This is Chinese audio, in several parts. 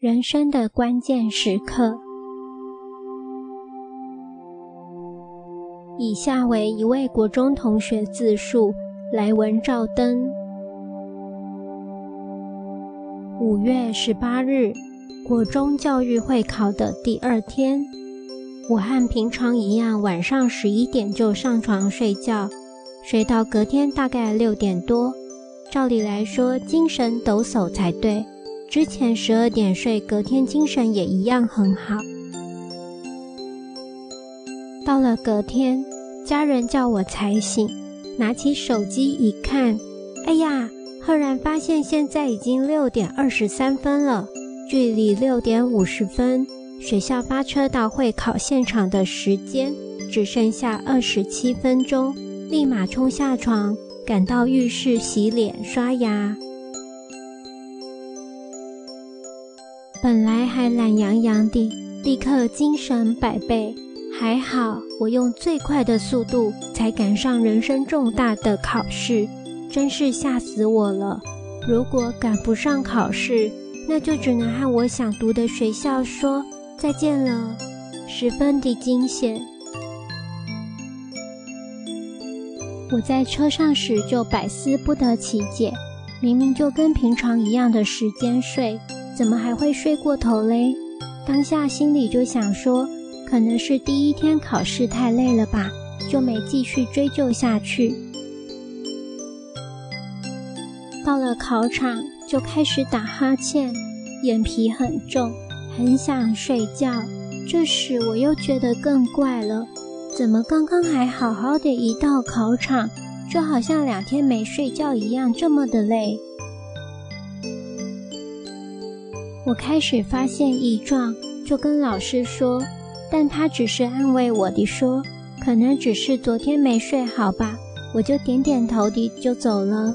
人生的关键时刻。以下为一位国中同学自述，来文照灯。五月十八日，国中教育会考的第二天，我和平常一样，晚上十一点就上床睡觉，睡到隔天大概六点多。照理来说，精神抖擞才对。之前十二点睡，隔天精神也一样很好。到了隔天，家人叫我才醒，拿起手机一看，哎呀，赫然发现现在已经六点二十三分了，距离六点五十分学校发车到会考现场的时间只剩下二十七分钟，立马冲下床，赶到浴室洗脸刷牙。本来还懒洋洋的，立刻精神百倍。还好我用最快的速度才赶上人生重大的考试，真是吓死我了。如果赶不上考试，那就只能和我想读的学校说再见了，十分的惊险。我在车上时就百思不得其解，明明就跟平常一样的时间睡。怎么还会睡过头嘞？当下心里就想说，可能是第一天考试太累了吧，就没继续追究下去。到了考场就开始打哈欠，眼皮很重，很想睡觉。这时我又觉得更怪了，怎么刚刚还好好的，一到考场就好像两天没睡觉一样，这么的累。我开始发现异状，就跟老师说，但他只是安慰我的说，可能只是昨天没睡好吧。我就点点头的就走了。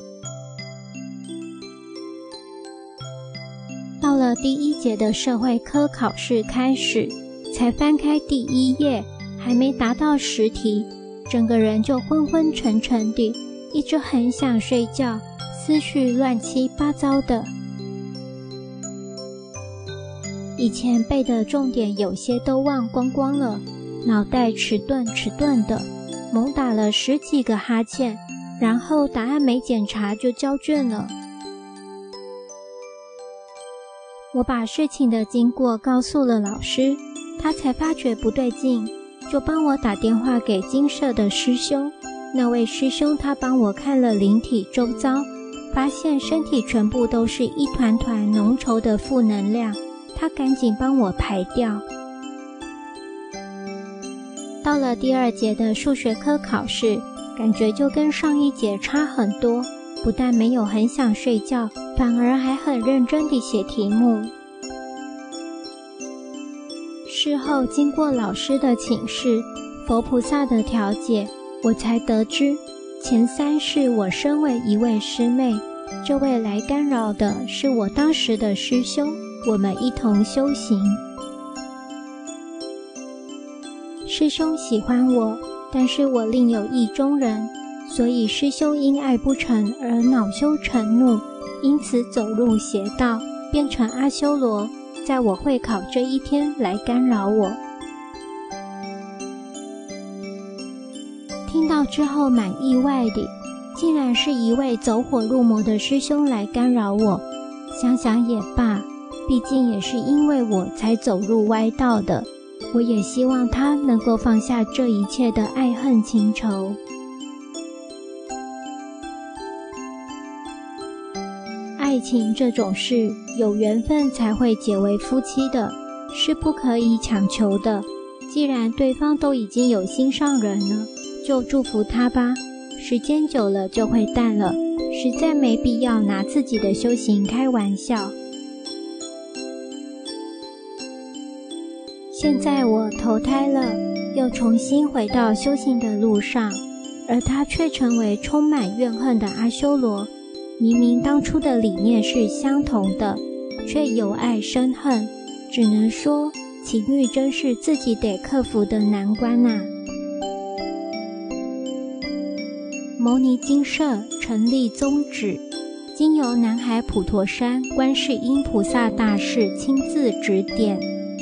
到了第一节的社会科考试开始，才翻开第一页，还没答到十题，整个人就昏昏沉沉的，一直很想睡觉，思绪乱七八糟的。以前背的重点有些都忘光光了，脑袋迟钝迟钝的，猛打了十几个哈欠，然后答案没检查就交卷了。我把事情的经过告诉了老师，他才发觉不对劲，就帮我打电话给金舍的师兄。那位师兄他帮我看了灵体周遭，发现身体全部都是一团团浓稠的负能量。他赶紧帮我排掉。到了第二节的数学科考试，感觉就跟上一节差很多，不但没有很想睡觉，反而还很认真地写题目。事后经过老师的请示、佛菩萨的调解，我才得知前三世我身为一位师妹，这位来干扰的是我当时的师兄。我们一同修行。师兄喜欢我，但是我另有意中人，所以师兄因爱不成而恼羞成怒，因此走入邪道，变成阿修罗，在我会考这一天来干扰我。听到之后蛮意外的，竟然是一位走火入魔的师兄来干扰我。想想也罢。毕竟也是因为我才走入歪道的，我也希望他能够放下这一切的爱恨情仇。爱情这种事，有缘分才会结为夫妻的，是不可以强求的。既然对方都已经有心上人了，就祝福他吧。时间久了就会淡了，实在没必要拿自己的修行开玩笑。现在我投胎了，又重新回到修行的路上，而他却成为充满怨恨的阿修罗。明明当初的理念是相同的，却由爱生恨，只能说情欲真是自己得克服的难关呐、啊。牟尼精舍成立宗旨：经由南海普陀山观世音菩萨大士亲自指点，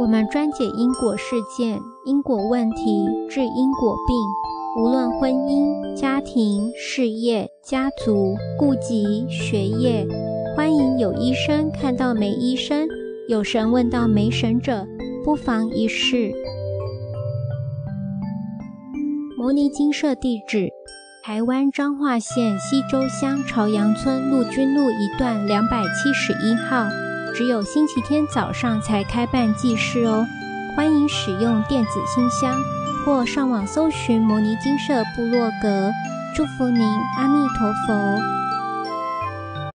我们专解因果事件、因果问题，治因果病。无论婚姻、家庭、事业、家族、顾及、学业，欢迎有医生看到没医生，有神问到没神者，不妨一试。摩尼精舍地址。台湾彰化县溪州乡朝阳村陆军路一段两百七十一号，只有星期天早上才开办祭事哦。欢迎使用电子信箱或上网搜寻摩尼金舍部落格。祝福您，阿弥陀佛。